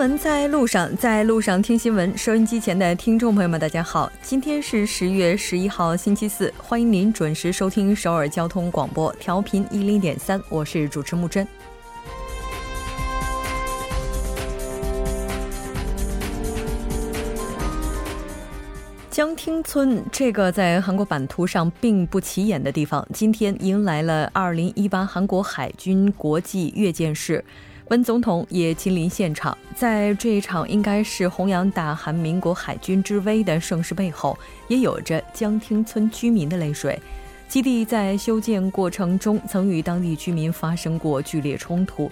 闻在路上，在路上听新闻。收音机前的听众朋友们，大家好，今天是十月十一号，星期四，欢迎您准时收听首尔交通广播，调频一零点三，我是主持木真。江町村这个在韩国版图上并不起眼的地方，今天迎来了二零一八韩国海军国际阅舰式。文总统也亲临现场，在这一场应该是弘扬大韩民国海军之威的盛世背后，也有着江汀村居民的泪水。基地在修建过程中曾与当地居民发生过剧烈冲突，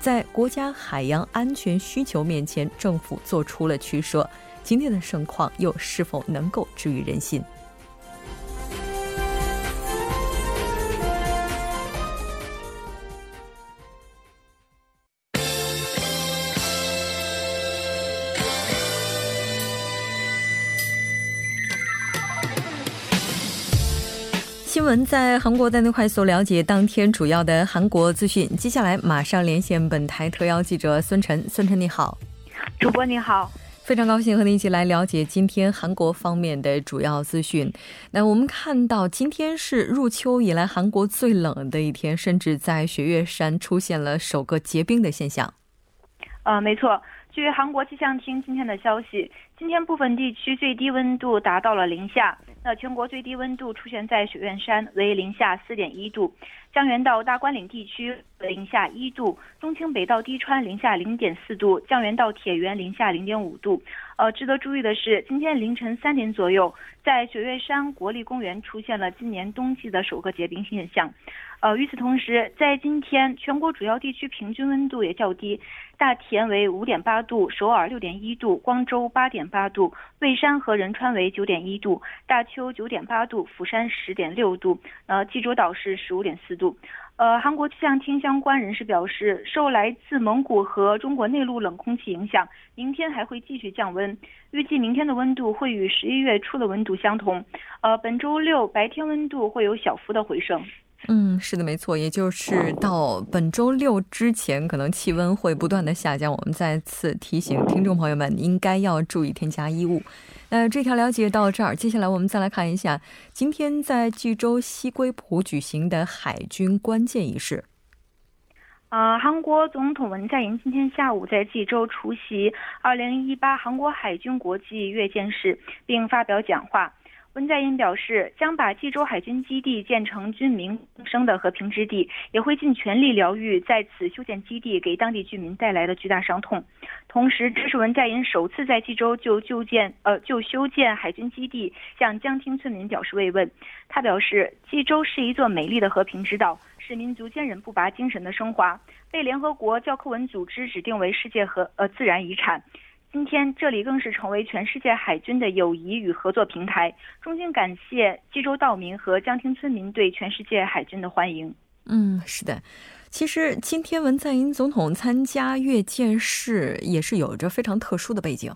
在国家海洋安全需求面前，政府做出了取舍。今天的盛况又是否能够治愈人心？闻在韩国带您快速了解当天主要的韩国资讯。接下来马上连线本台特邀记者孙晨。孙晨你好，主播你好，非常高兴和您一起来了解今天韩国方面的主要资讯。那我们看到今天是入秋以来韩国最冷的一天，甚至在雪岳山出现了首个结冰的现象。呃，没错。据韩国气象厅今天的消息，今天部分地区最低温度达到了零下。那全国最低温度出现在雪院山，为零下四点一度；江原道大关岭地区零下一度；中清北道低川零下零点四度；江原道铁原零下零点五度。呃，值得注意的是，今天凌晨三点左右，在雪岳山国立公园出现了今年冬季的首个结冰现象。呃，与此同时，在今天全国主要地区平均温度也较低，大田为五点八度，首尔六点一度，光州八点八度，蔚山和仁川为九点一度，大邱九点八度，釜山十点六度，呃，济州岛是十五点四度。呃，韩国气象厅相关人士表示，受来自蒙古和中国内陆冷空气影响，明天还会继续降温。预计明天的温度会与十一月初的温度相同。呃，本周六白天温度会有小幅的回升。嗯，是的，没错，也就是到本周六之前，可能气温会不断的下降。我们再次提醒听众朋友们，应该要注意添加衣物。那这条了解到这儿，接下来我们再来看一下今天在济州西归浦举行的海军关键仪式。呃，韩国总统文在寅今天下午在济州出席2018韩国海军国际阅舰式，并发表讲话。文在寅表示，将把济州海军基地建成军民共生的和平之地，也会尽全力疗愈在此修建基地给当地居民带来的巨大伤痛。同时，这是文在寅首次在济州就就建呃就修建海军基地向江町村民表示慰问。他表示，济州是一座美丽的和平之岛，是民族坚韧不拔精神的升华，被联合国教科文组织指定为世界和呃自然遗产。今天，这里更是成为全世界海军的友谊与合作平台。衷心感谢济州道民和江亭村民对全世界海军的欢迎。嗯，是的。其实今天文在寅总统参加阅舰式也是有着非常特殊的背景。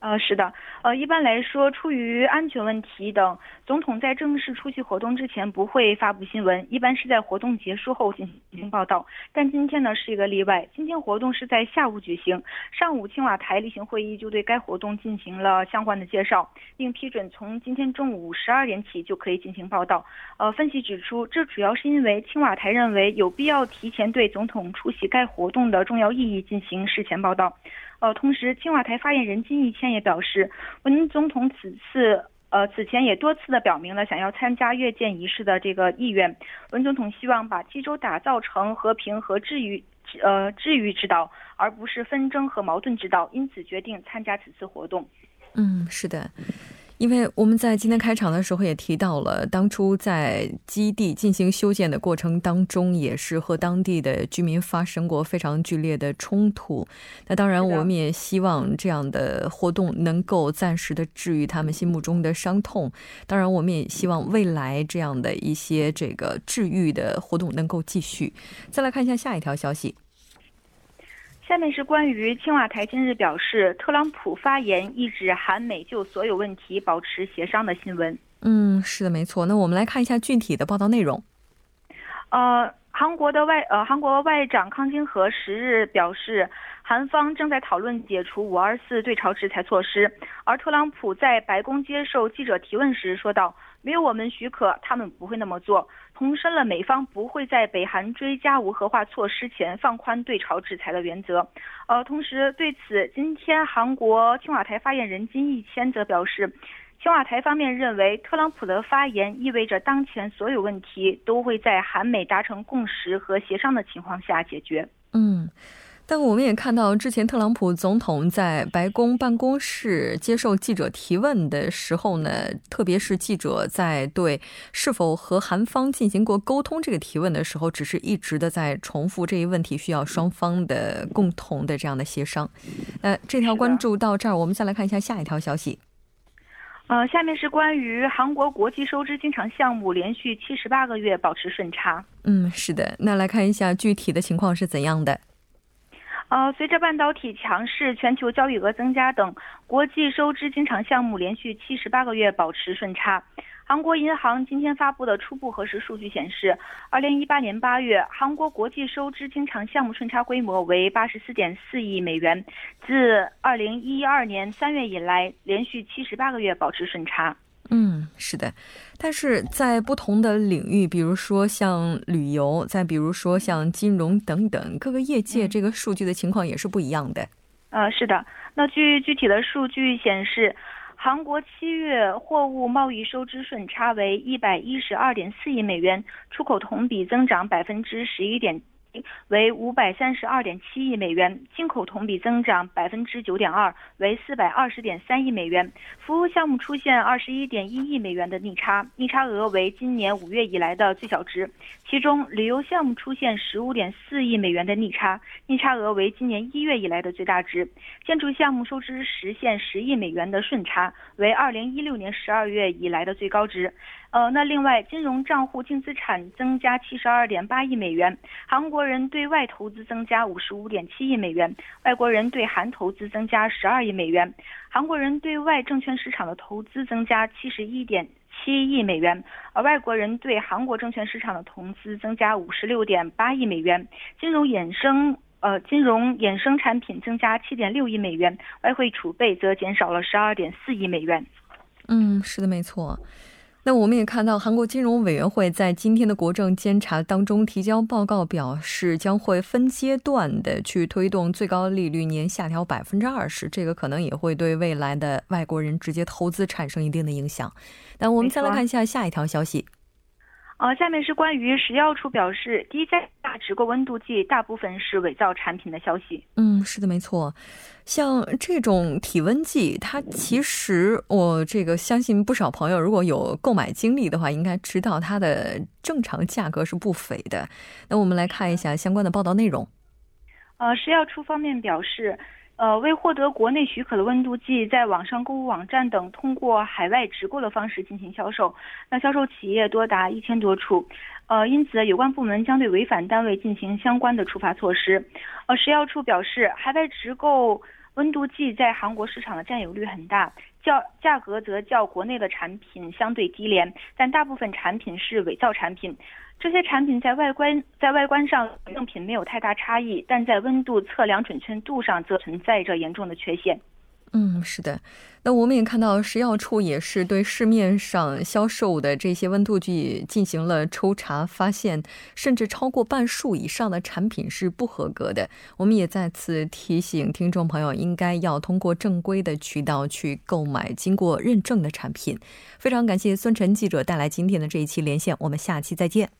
呃，是的，呃，一般来说，出于安全问题等，总统在正式出席活动之前不会发布新闻，一般是在活动结束后进行报道。但今天呢是一个例外，今天活动是在下午举行，上午青瓦台例行会议就对该活动进行了相关的介绍，并批准从今天中午十二点起就可以进行报道。呃，分析指出，这主要是因为青瓦台认为有必要提前对总统出席该活动的重要意义进行事前报道。呃，同时，青瓦台发言人金义谦也表示，文总统此次呃此前也多次的表明了想要参加阅舰仪式的这个意愿。文总统希望把济州打造成和平和治愈呃治愈之岛，而不是纷争和矛盾之岛，因此决定参加此次活动。嗯，是的。因为我们在今天开场的时候也提到了，当初在基地进行修建的过程当中，也是和当地的居民发生过非常剧烈的冲突。那当然，我们也希望这样的活动能够暂时的治愈他们心目中的伤痛。当然，我们也希望未来这样的一些这个治愈的活动能够继续。再来看一下下一条消息。下面是关于青瓦台今日表示特朗普发言抑制韩美就所有问题保持协商的新闻。嗯，是的，没错。那我们来看一下具体的报道内容。呃。韩国的外呃，韩国外长康京和十日表示，韩方正在讨论解除五二四对朝制裁措施。而特朗普在白宫接受记者提问时说道：“没有我们许可，他们不会那么做。”重申了美方不会在北韩追加无核化措施前放宽对朝制裁的原则。呃，同时对此，今天韩国青瓦台发言人金义谦则表示。青瓦台方面认为，特朗普的发言意味着当前所有问题都会在韩美达成共识和协商的情况下解决。嗯，但我们也看到，之前特朗普总统在白宫办公室接受记者提问的时候呢，特别是记者在对是否和韩方进行过沟通这个提问的时候，只是一直的在重复这一问题需要双方的共同的这样的协商。那这条关注到这儿，我们再来看一下下一条消息。呃，下面是关于韩国国际收支经常项目连续七十八个月保持顺差。嗯，是的，那来看一下具体的情况是怎样的。呃，随着半导体强势、全球交易额增加等，国际收支经常项目连续七十八个月保持顺差。韩国银行今天发布的初步核实数据显示，二零一八年八月，韩国国际收支经常项目顺差规模为八十四点四亿美元，自二零一二年三月以来，连续七十八个月保持顺差。嗯，是的，但是在不同的领域，比如说像旅游，再比如说像金融等等，各个业界这个数据的情况也是不一样的。呃，是的，那据具体的数据显示。韩国七月货物贸易收支顺差为一百一十二点四亿美元，出口同比增长百分之十一点。为五百三十二点七亿美元，进口同比增长百分之九点二，为四百二十点三亿美元。服务项目出现二十一点一亿美元的逆差，逆差额为今年五月以来的最小值。其中，旅游项目出现十五点四亿美元的逆差，逆差额为今年一月以来的最大值。建筑项目收支实现十亿美元的顺差，为二零一六年十二月以来的最高值。呃，那另外，金融账户净资产增加七十二点八亿美元，韩国人对外投资增加五十五点七亿美元，外国人对韩投资增加十二亿美元，韩国人对外证券市场的投资增加七十一点七亿美元，而外国人对韩国证券市场的投资增加五十六点八亿美元，金融衍生呃金融衍生产品增加七点六亿美元，外汇储备则减少了十二点四亿美元。嗯，是的，没错。那我们也看到，韩国金融委员会在今天的国政监察当中提交报告，表示将会分阶段的去推动最高利率年下调百分之二十，这个可能也会对未来的外国人直接投资产生一定的影响。那我们再来看一下下一条消息。呃，下面是关于食药处表示低价直购温度计大部分是伪造产品的消息。嗯，是的，没错。像这种体温计，它其实我这个相信不少朋友如果有购买经历的话，应该知道它的正常价格是不菲的。那我们来看一下相关的报道内容。呃，食药处方面表示。呃，未获得国内许可的温度计，在网上购物网站等通过海外直购的方式进行销售，那销售企业多达一千多处，呃，因此有关部门将对违反单位进行相关的处罚措施。呃，食药处表示，海外直购温度计在韩国市场的占有率很大，较价格则较国内的产品相对低廉，但大部分产品是伪造产品。这些产品在外观在外观上用品没有太大差异，但在温度测量准确度上则存在着严重的缺陷。嗯，是的。那我们也看到，食药处也是对市面上销售的这些温度计进行了抽查，发现甚至超过半数以上的产品是不合格的。我们也再次提醒听众朋友，应该要通过正规的渠道去购买经过认证的产品。非常感谢孙晨记者带来今天的这一期连线，我们下期再见。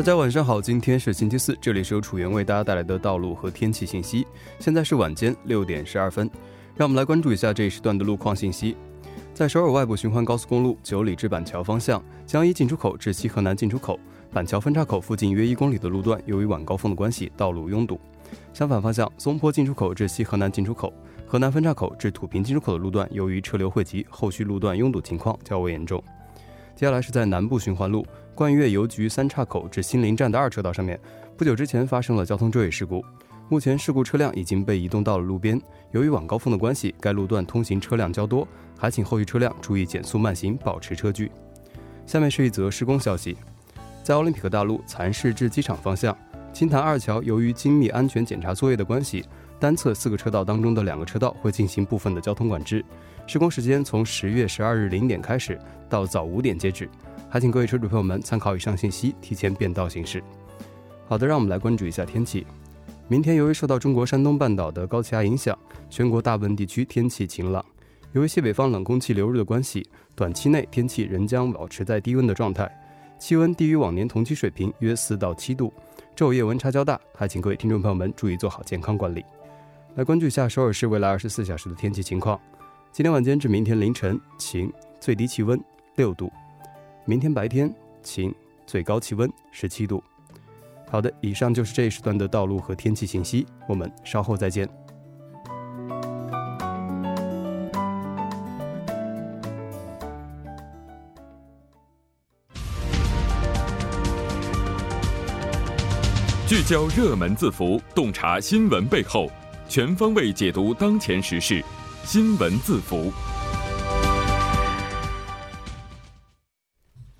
大家晚上好，今天是星期四，这里是由楚源为大家带来的道路和天气信息。现在是晚间六点十二分，让我们来关注一下这一时段的路况信息。在首尔外部循环高速公路九里至板桥方向，江一进出口至西河南进出口，板桥分岔口附近约一公里的路段，由于晚高峰的关系，道路拥堵。相反方向，松坡进出口至西河南进出口、河南分岔口至土平进出口的路段，由于车流汇集，后续路段拥堵情况较为严重。接下来是在南部循环路冠岳邮局三岔口至新林站的二车道上面，不久之前发生了交通追尾事故，目前事故车辆已经被移动到了路边。由于晚高峰的关系，该路段通行车辆较多，还请后续车辆注意减速慢行，保持车距。下面是一则施工消息，在奥林匹克大路蚕市至机场方向，青潭二桥由于精密安全检查作业的关系，单侧四个车道当中的两个车道会进行部分的交通管制。施工时间从十月十二日零点开始，到早五点截止。还请各位车主朋友们参考以上信息，提前变道行驶。好的，让我们来关注一下天气。明天由于受到中国山东半岛的高气压影响，全国大部分地区天气晴朗。由于西北方冷空气流入的关系，短期内天气仍将保持在低温的状态，气温低于往年同期水平约四到七度，昼夜温差较大。还请各位听众朋友们注意做好健康管理。来关注一下首尔市未来二十四小时的天气情况。今天晚间至明天凌晨晴，最低气温六度；明天白天晴，最高气温十七度。好的，以上就是这一时段的道路和天气信息，我们稍后再见。聚焦热门字符，洞察新闻背后，全方位解读当前时事。新闻字符，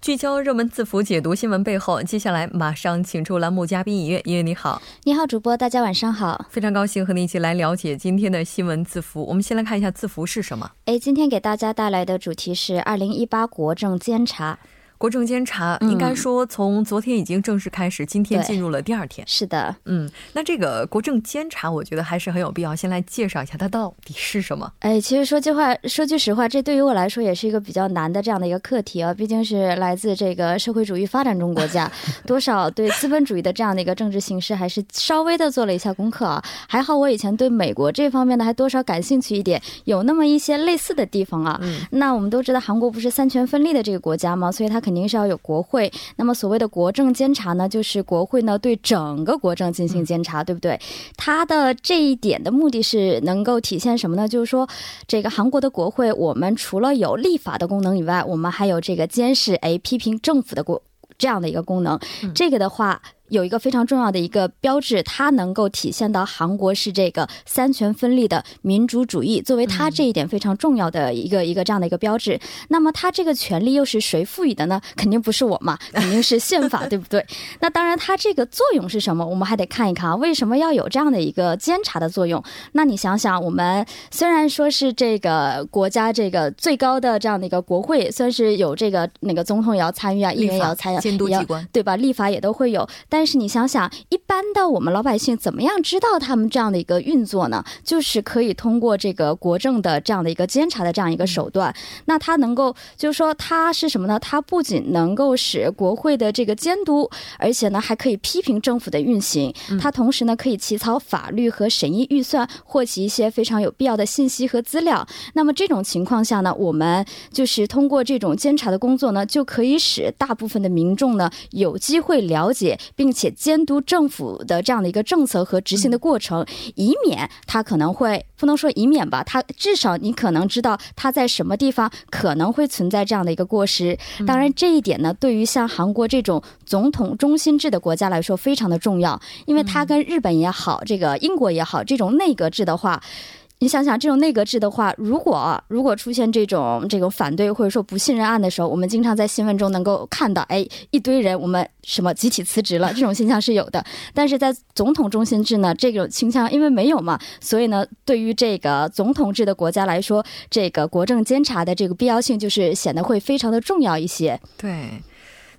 聚焦热门字符，解读新闻背后。接下来马上请出栏目嘉宾音乐，音乐你好，你好，主播，大家晚上好，非常高兴和你一起来了解今天的新闻字符。我们先来看一下字符是什么？哎，今天给大家带来的主题是二零一八国政监察。国政监察应该说从昨天已经正式开始，今天进入了第二天。是的，嗯，那这个国政监察，我觉得还是很有必要先来介绍一下它到底是什么。哎，其实说句话，说句实话，这对于我来说也是一个比较难的这样的一个课题啊，毕竟是来自这个社会主义发展中国家，多少对资本主义的这样的一个政治形式还是稍微的做了一下功课啊。还好我以前对美国这方面的还多少感兴趣一点，有那么一些类似的地方啊。嗯，那我们都知道韩国不是三权分立的这个国家吗？所以它肯定是要有国。会，那么所谓的国政监察呢，就是国会呢对整个国政进行监察，对不对？它的这一点的目的是能够体现什么呢？就是说，这个韩国的国会，我们除了有立法的功能以外，我们还有这个监视、哎批评政府的国这样的一个功能。这个的话。有一个非常重要的一个标志，它能够体现到韩国是这个三权分立的民主主义，作为它这一点非常重要的一个一个这样的一个标志。那么它这个权利又是谁赋予的呢？肯定不是我嘛，肯定是宪法，对不对？那当然，它这个作用是什么？我们还得看一看啊，为什么要有这样的一个监察的作用？那你想想，我们虽然说是这个国家这个最高的这样的一个国会，算是有这个那个总统也要参与啊，议员也要参与，监督机关对吧？立法也都会有，但但是你想想，一般的我们老百姓怎么样知道他们这样的一个运作呢？就是可以通过这个国政的这样的一个监察的这样一个手段。那它能够，就是说它是什么呢？它不仅能够使国会的这个监督，而且呢还可以批评政府的运行。它同时呢可以起草法律和审议预算，获取一些非常有必要的信息和资料。那么这种情况下呢，我们就是通过这种监察的工作呢，就可以使大部分的民众呢有机会了解并。并且监督政府的这样的一个政策和执行的过程，以免他可能会不能说以免吧，他至少你可能知道他在什么地方可能会存在这样的一个过失。当然，这一点呢，对于像韩国这种总统中心制的国家来说非常的重要，因为它跟日本也好，这个英国也好，这种内阁制的话。你想想，这种内阁制的话，如果如果出现这种这种反对或者说不信任案的时候，我们经常在新闻中能够看到，哎，一堆人我们什么集体辞职了，这种现象是有的。但是在总统中心制呢，这种倾向因为没有嘛，所以呢，对于这个总统制的国家来说，这个国政监察的这个必要性就是显得会非常的重要一些。对。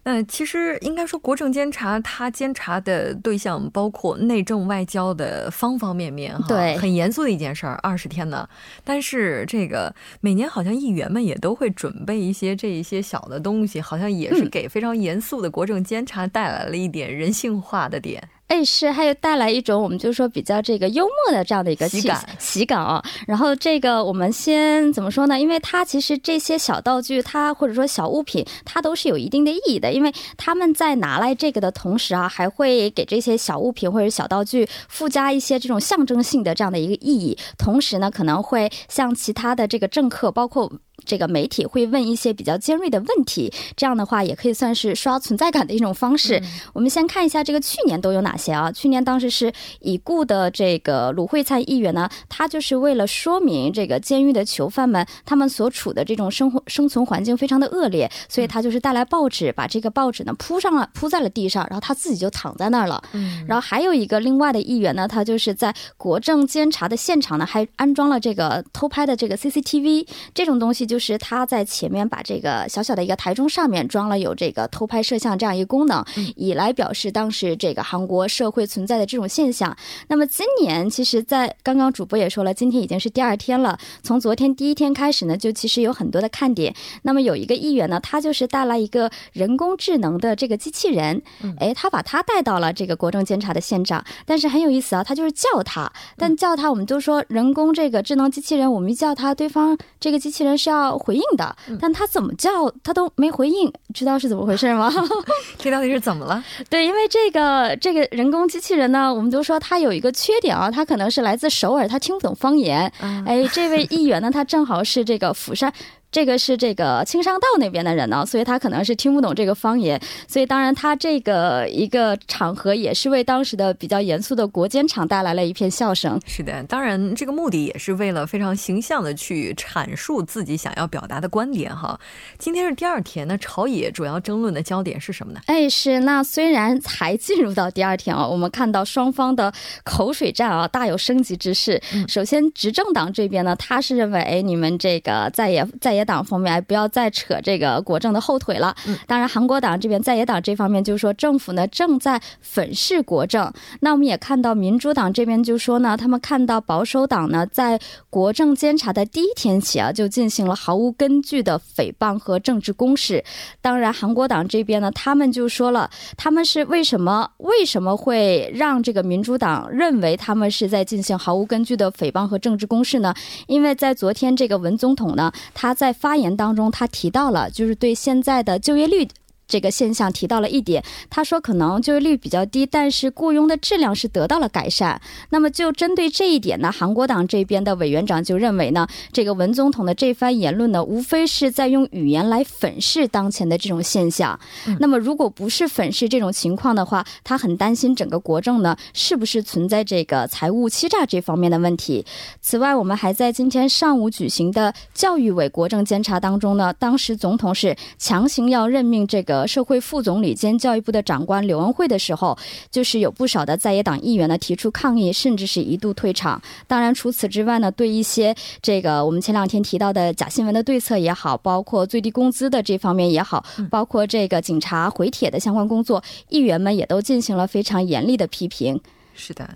那其实应该说，国政监察它监察的对象包括内政外交的方方面面，哈，对，很严肃的一件事儿，二十天呢。但是这个每年好像议员们也都会准备一些这一些小的东西，好像也是给非常严肃的国政监察带来了一点人性化的点。哎，是，还有带来一种我们就说比较这个幽默的这样的一个喜感喜感啊。然后这个我们先怎么说呢？因为它其实这些小道具，它或者说小物品，它都是有一定的意义的。因为他们在拿来这个的同时啊，还会给这些小物品或者小道具附加一些这种象征性的这样的一个意义。同时呢，可能会向其他的这个政客，包括。这个媒体会问一些比较尖锐的问题，这样的话也可以算是刷存在感的一种方式。我们先看一下这个去年都有哪些啊？去年当时是已故的这个鲁慧灿议员呢，他就是为了说明这个监狱的囚犯们他们所处的这种生活生存环境非常的恶劣，所以他就是带来报纸，把这个报纸呢铺上了铺在了地上，然后他自己就躺在那儿了。嗯，然后还有一个另外的议员呢，他就是在国政监察的现场呢，还安装了这个偷拍的这个 CCTV 这种东西。就是他在前面把这个小小的一个台钟上面装了有这个偷拍摄像这样一个功能，以来表示当时这个韩国社会存在的这种现象。那么今年其实，在刚刚主播也说了，今天已经是第二天了。从昨天第一天开始呢，就其实有很多的看点。那么有一个议员呢，他就是带来一个人工智能的这个机器人，哎，他把他带到了这个国政监察的现场。但是很有意思啊，他就是叫他，但叫他我们都说人工这个智能机器人，我们一叫他，对方这个机器人是要。要回应的，但他怎么叫他都没回应，知道是怎么回事吗？这到底是怎么了？对，因为这个这个人工机器人呢，我们都说它有一个缺点啊，它可能是来自首尔，它听不懂方言。哎，这位议员呢，他正好是这个釜山。这个是这个青商道那边的人呢，所以他可能是听不懂这个方言，所以当然他这个一个场合也是为当时的比较严肃的国监场带来了一片笑声。是的，当然这个目的也是为了非常形象的去阐述自己想要表达的观点哈。今天是第二天，那朝野主要争论的焦点是什么呢？哎，是那虽然才进入到第二天啊，我们看到双方的口水战啊大有升级之势。首先执政党这边呢，他是认为哎你们这个在野在野。党方面，不要再扯这个国政的后腿了。当然，韩国党这边在野党这方面就是说，政府呢正在粉饰国政。那我们也看到民主党这边就说呢，他们看到保守党呢在国政监察的第一天起啊，就进行了毫无根据的诽谤和政治攻势。当然，韩国党这边呢，他们就说了，他们是为什么为什么会让这个民主党认为他们是在进行毫无根据的诽谤和政治攻势呢？因为在昨天这个文总统呢，他在发言当中，他提到了，就是对现在的就业率。这个现象提到了一点，他说可能就业率比较低，但是雇佣的质量是得到了改善。那么就针对这一点呢，韩国党这边的委员长就认为呢，这个文总统的这番言论呢，无非是在用语言来粉饰当前的这种现象。那么如果不是粉饰这种情况的话，他很担心整个国政呢是不是存在这个财务欺诈这方面的问题。此外，我们还在今天上午举行的教育委国政监察当中呢，当时总统是强行要任命这个。社会副总理兼教育部的长官刘恩惠的时候，就是有不少的在野党议员呢提出抗议，甚至是一度退场。当然，除此之外呢，对一些这个我们前两天提到的假新闻的对策也好，包括最低工资的这方面也好，包括这个警察回帖的相关工作，议员们也都进行了非常严厉的批评。是的。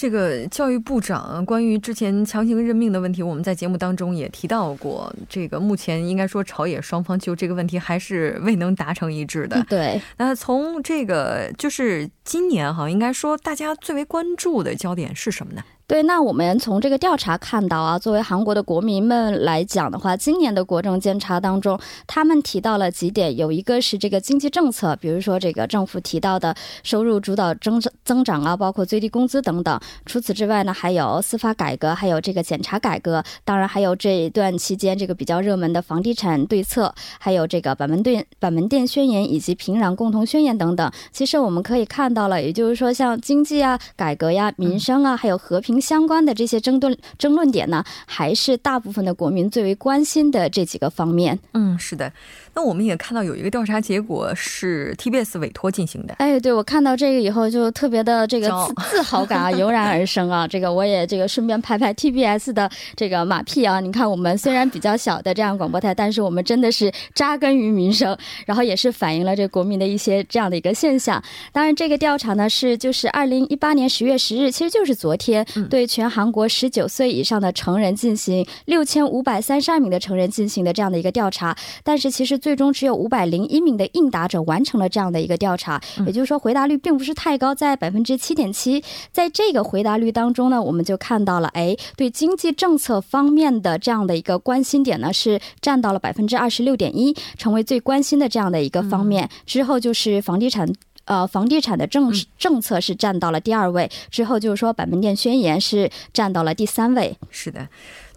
这个教育部长关于之前强行任命的问题，我们在节目当中也提到过。这个目前应该说朝野双方就这个问题还是未能达成一致的。对，那从这个就是今年哈，应该说大家最为关注的焦点是什么呢？对，那我们从这个调查看到啊，作为韩国的国民们来讲的话，今年的国政监察当中，他们提到了几点，有一个是这个经济政策，比如说这个政府提到的收入主导增增长啊，包括最低工资等等。除此之外呢，还有司法改革，还有这个检察改革，当然还有这一段期间这个比较热门的房地产对策，还有这个板门店板门店宣言以及平壤共同宣言等等。其实我们可以看到了，也就是说像经济啊、改革呀、民生啊，还有和平。相关的这些争论争论点呢，还是大部分的国民最为关心的这几个方面。嗯，是的。那我们也看到有一个调查结果是 TBS 委托进行的。哎，对我看到这个以后就特别的这个自自豪感啊油然而生啊！这个我也这个顺便拍拍 TBS 的这个马屁啊！你看我们虽然比较小的这样广播台，但是我们真的是扎根于民生，然后也是反映了这国民的一些这样的一个现象。当然，这个调查呢是就是二零一八年十月十日，其实就是昨天对全韩国十九岁以上的成人进行六千五百三十二名的成人进行的这样的一个调查，但是其实最终只有五百零一名的应答者完成了这样的一个调查，也就是说回答率并不是太高，在百分之七点七。在这个回答率当中呢，我们就看到了，哎，对经济政策方面的这样的一个关心点呢，是占到了百分之二十六点一，成为最关心的这样的一个方面。之后就是房地产。呃，房地产的政政策是占到了第二位，之后就是说，板门店宣言是占到了第三位。是的，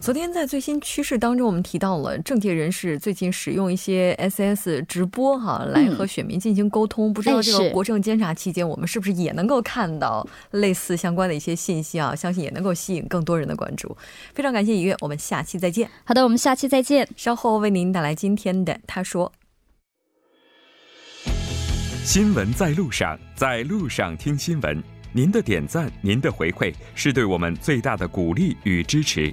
昨天在最新趋势当中，我们提到了政界人士最近使用一些 SS 直播哈，来和选民进行沟通。不知道这个国政监察期间，我们是不是也能够看到类似相关的一些信息啊？相信也能够吸引更多人的关注。非常感谢以月，我们下期再见。好的，我们下期再见。稍后为您带来今天的他说。新闻在路上，在路上听新闻。您的点赞、您的回馈是对我们最大的鼓励与支持。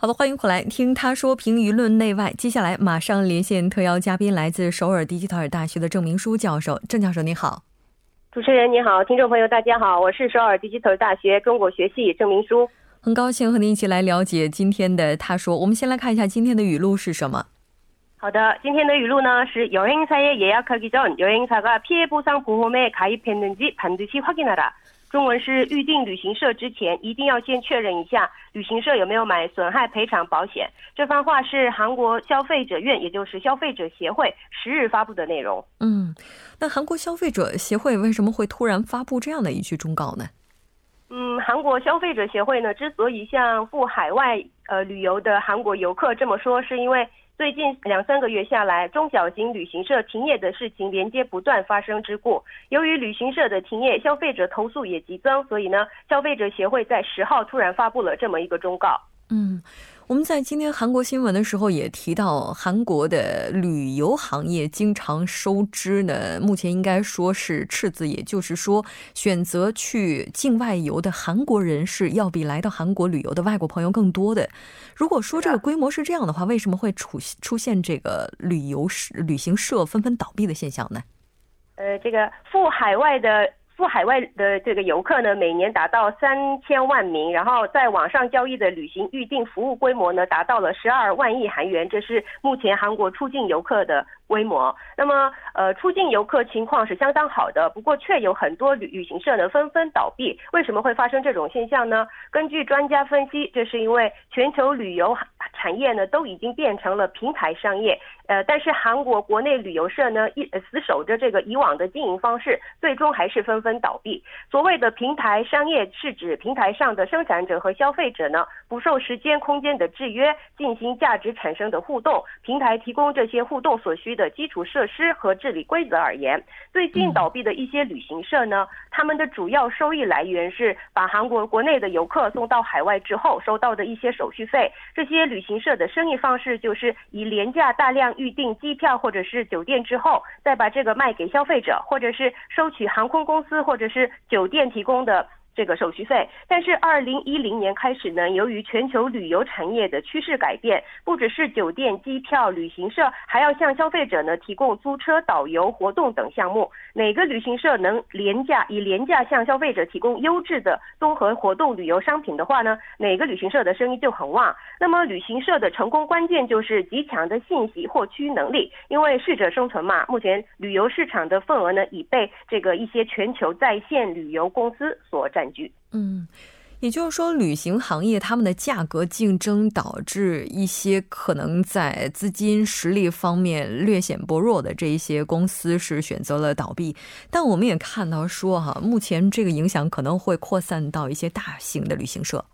好的，欢迎回来听他说评舆论内外。接下来马上连线特邀嘉宾，来自首尔迪吉特尔大学的郑明书教授。郑教授你好，主持人你好，听众朋友大家好，我是首尔迪吉特尔大学中国学系郑明书，很高兴和您一起来了解今天的他说。我们先来看一下今天的语录是什么。好的，今天的语录呢是여행사에예약하기전여행사가피해보상보험에가입했는지반드시확인하라 中文是预定旅行社之前一定要先确认一下旅行社有没有买损害赔偿保险。这番话是韩国消费者院，也就是消费者协会十日发布的内容。嗯，那韩国消费者协会为什么会突然发布这样的一句忠告呢？嗯，韩国消费者协会呢之所以向赴海外呃旅游的韩国游客这么说，是因为。最近两三个月下来，中小型旅行社停业的事情连接不断发生之故。由于旅行社的停业，消费者投诉也激增，所以呢，消费者协会在十号突然发布了这么一个忠告。嗯。我们在今天韩国新闻的时候也提到，韩国的旅游行业经常收支呢，目前应该说是赤字，也就是说，选择去境外游的韩国人是要比来到韩国旅游的外国朋友更多的。如果说这个规模是这样的话，为什么会出出现这个旅游旅行社纷纷倒闭的现象呢？呃，这个赴海外的。赴海外的这个游客呢，每年达到三千万名，然后在网上交易的旅行预订服务规模呢，达到了十二万亿韩元，这是目前韩国出境游客的。规模，那么呃，出境游客情况是相当好的，不过却有很多旅旅行社呢纷纷倒闭。为什么会发生这种现象呢？根据专家分析，这是因为全球旅游产业呢都已经变成了平台商业，呃，但是韩国国内旅游社呢一死守着这个以往的经营方式，最终还是纷纷倒闭。所谓的平台商业是指平台上的生产者和消费者呢不受时间空间的制约，进行价值产生的互动，平台提供这些互动所需的。的基础设施和治理规则而言，最近倒闭的一些旅行社呢，他们的主要收益来源是把韩国国内的游客送到海外之后收到的一些手续费。这些旅行社的生意方式就是以廉价大量预订机票或者是酒店之后，再把这个卖给消费者，或者是收取航空公司或者是酒店提供的。这个手续费，但是二零一零年开始呢，由于全球旅游产业的趋势改变，不只是酒店、机票、旅行社，还要向消费者呢提供租车、导游、活动等项目。哪个旅行社能廉价以廉价向消费者提供优质的综合活动旅游商品的话呢，哪个旅行社的生意就很旺。那么旅行社的成功关键就是极强的信息获取能力，因为适者生存嘛。目前旅游市场的份额呢已被这个一些全球在线旅游公司所占。占据，嗯，也就是说，旅行行业他们的价格竞争导致一些可能在资金实力方面略显薄弱的这一些公司是选择了倒闭。但我们也看到说，哈，目前这个影响可能会扩散到一些大型的旅行社。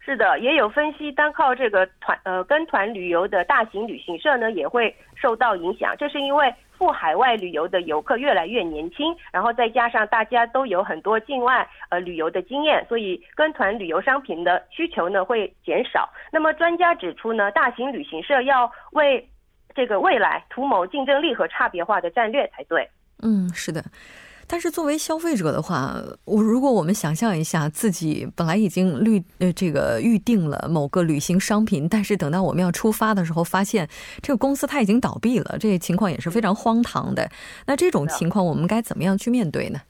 是的，也有分析，单靠这个团呃跟团旅游的大型旅行社呢，也会受到影响。这是因为赴海外旅游的游客越来越年轻，然后再加上大家都有很多境外呃旅游的经验，所以跟团旅游商品的需求呢会减少。那么专家指出呢，大型旅行社要为这个未来图谋竞争力和差别化的战略才对。嗯，是的。但是作为消费者的话，我如果我们想象一下，自己本来已经预呃这个预定了某个旅行商品，但是等到我们要出发的时候，发现这个公司它已经倒闭了，这个情况也是非常荒唐的。那这种情况我们该怎么样去面对呢？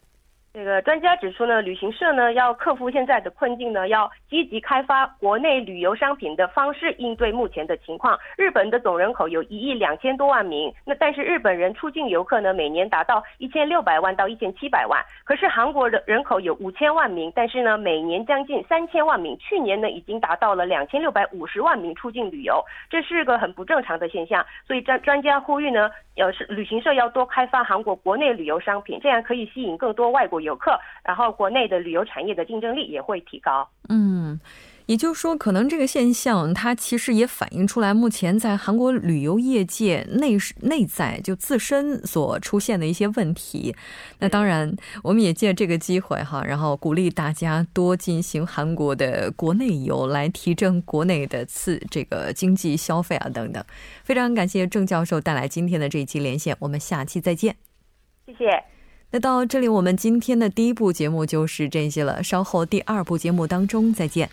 这个专家指出呢，旅行社呢要克服现在的困境呢，要积极开发国内旅游商品的方式，应对目前的情况。日本的总人口有一亿两千多万名，那但是日本人出境游客呢每年达到一千六百万到一千七百万，可是韩国人人口有五千万名，但是呢每年将近三千万名，去年呢已经达到了两千六百五十万名出境旅游，这是个很不正常的现象。所以专专家呼吁呢，呃是旅行社要多开发韩国国内旅游商品，这样可以吸引更多外国。游客，然后国内的旅游产业的竞争力也会提高。嗯，也就是说，可能这个现象它其实也反映出来，目前在韩国旅游业界内内在就自身所出现的一些问题。那当然，我们也借这个机会哈，然后鼓励大家多进行韩国的国内游，来提振国内的次这个经济消费啊等等。非常感谢郑教授带来今天的这一期连线，我们下期再见。谢谢。那到这里，我们今天的第一部节目就是这些了。稍后第二部节目当中再见。